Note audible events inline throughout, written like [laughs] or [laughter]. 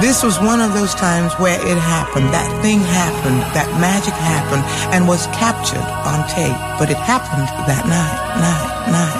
This was one of those times where it happened. That thing happened. That magic happened and was captured on tape. But it happened that night, night, night,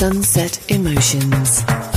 Sunset Emotions.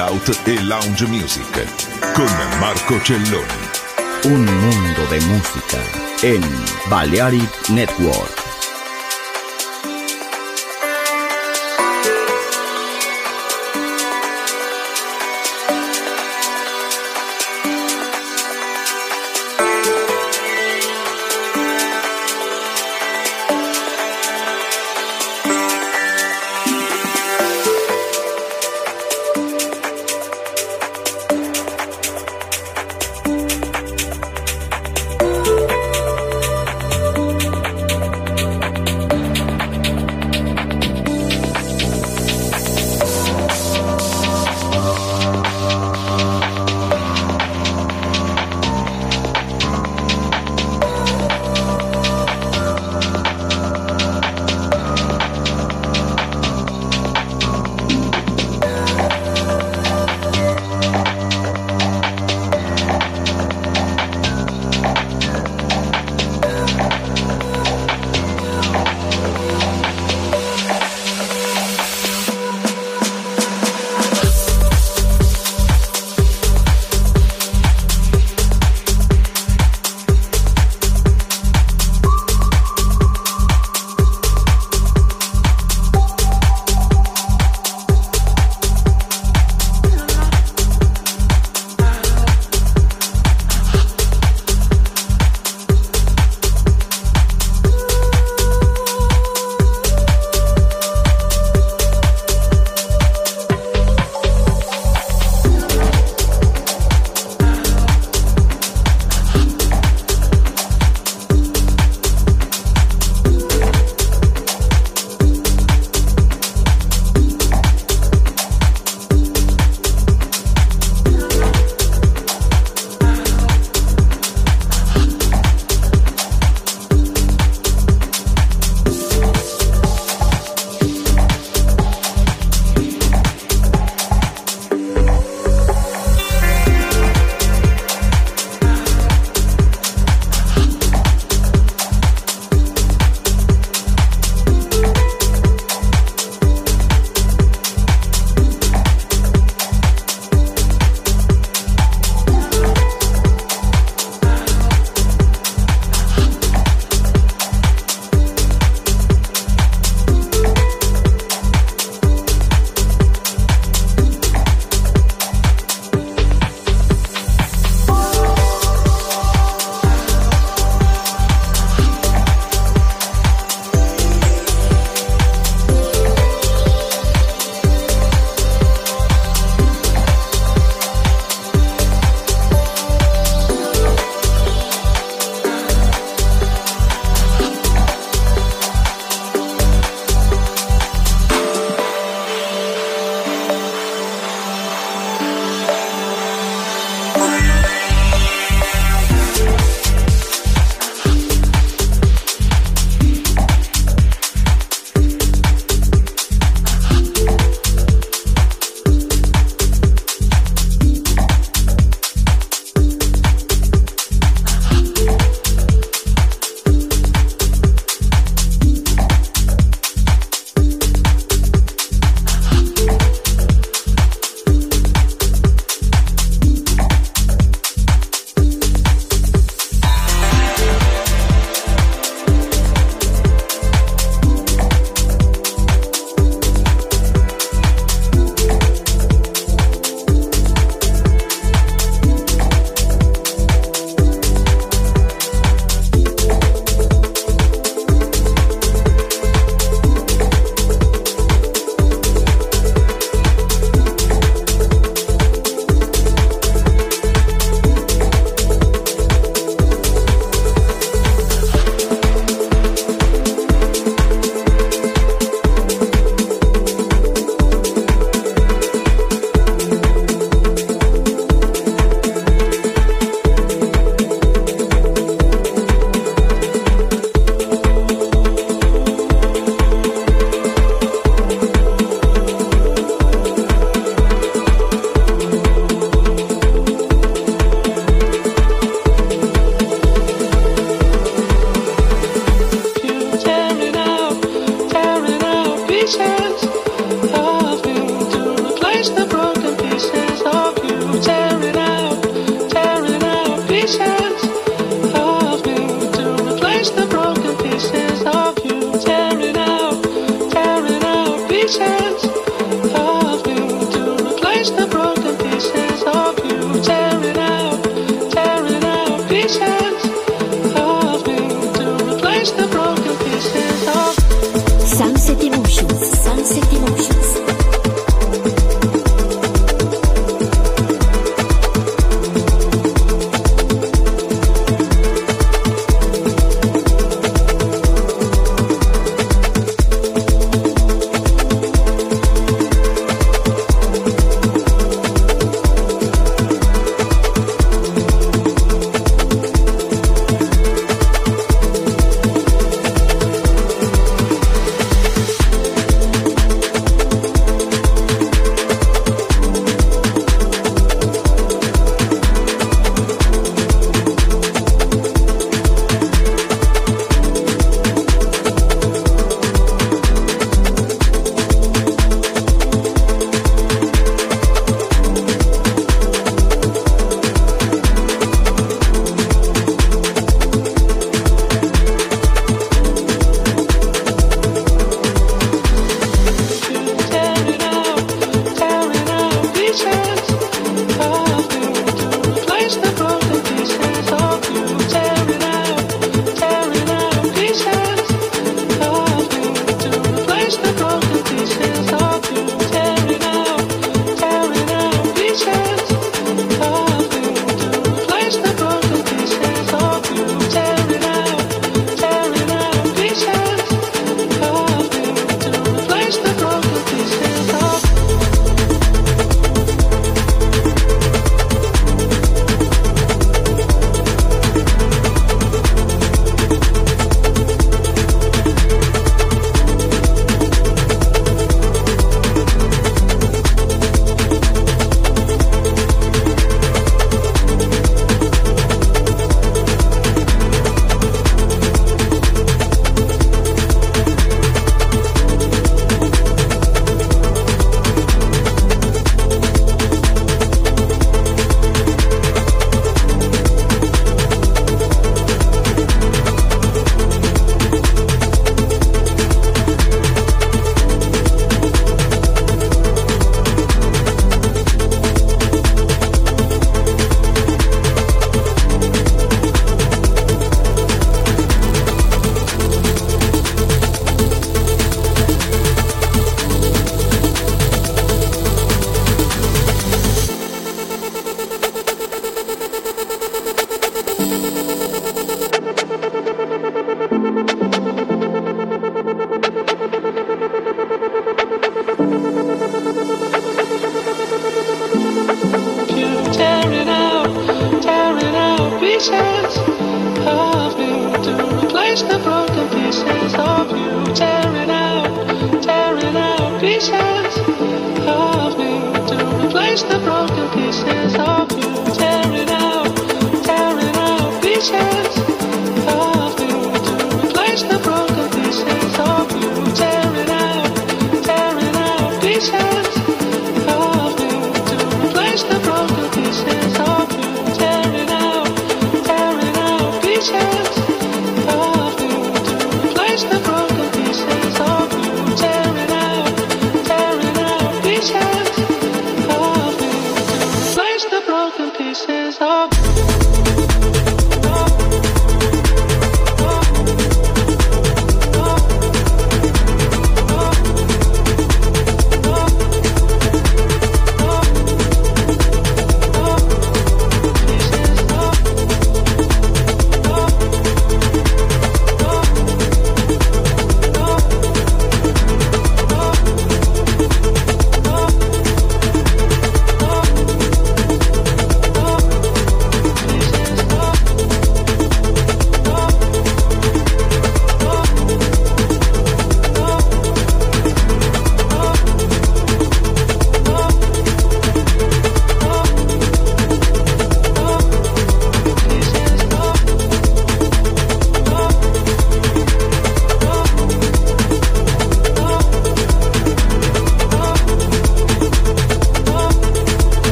Out e Lounge Music con Marco Celloni. Un mundo de música en Balearic Network.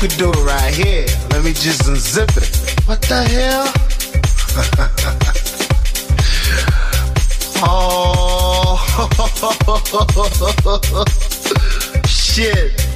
could do it right here. Let me just unzip it. What the hell? [laughs] oh. [laughs] Shit.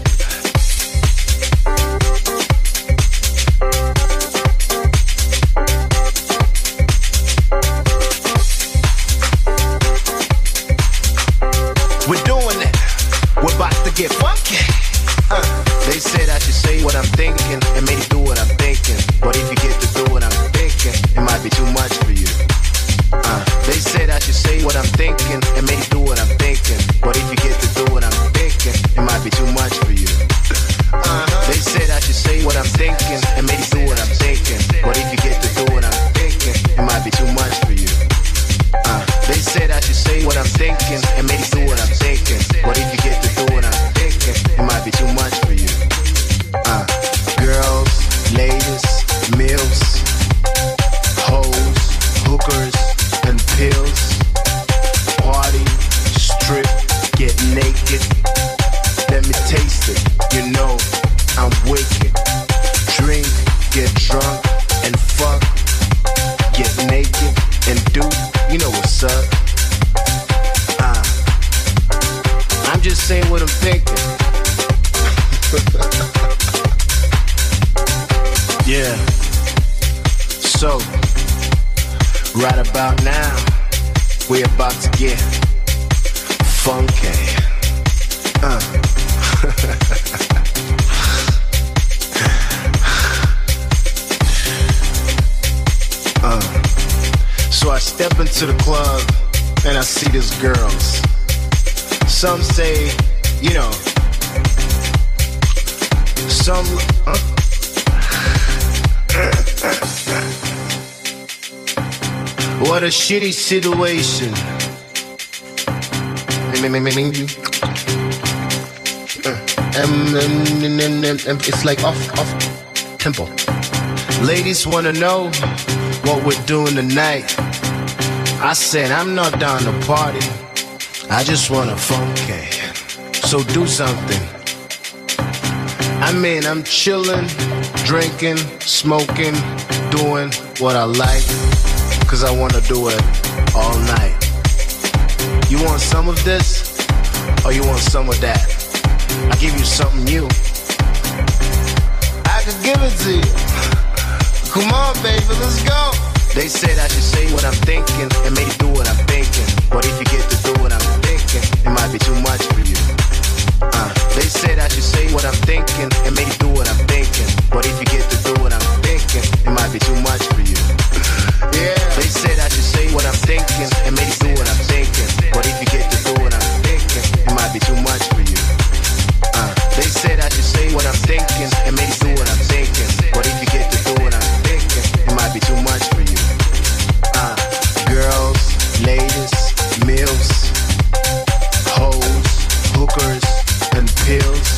Some say, you know, some. What a shitty situation. It's like off, off tempo. Ladies wanna know what we're doing tonight. I said I'm not down to party. I just wanna funky. So do something. I mean, I'm chilling, drinking, smoking, doing what I like. Cause I wanna do it all night. You want some of this? Or you want some of that? I give you something new. I can give it to you. [laughs] Come on, baby, let's go. They said I should say what I'm thinking and maybe do what I'm thinking. But if you get to do what I'm thinking, it might be too much for you. Uh, they said I should say what I'm thinking and maybe do what I'm thinking. But if you get to do what I'm thinking, it might be too much for you. yeah. They said I should say what I'm thinking and maybe do what I'm thinking. But if you get to do what I'm thinking, it might be too much for you. Uh, they said I should say what I'm thinking and maybe do what I'm thinking. But if you get to do what I'm thinking, it might be too much for you. Uh, girls, ladies, hoes, hookers, and pills.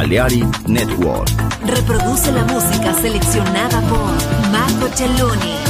Balearic Network. Reproduce la música seleccionada por Marco Celloni.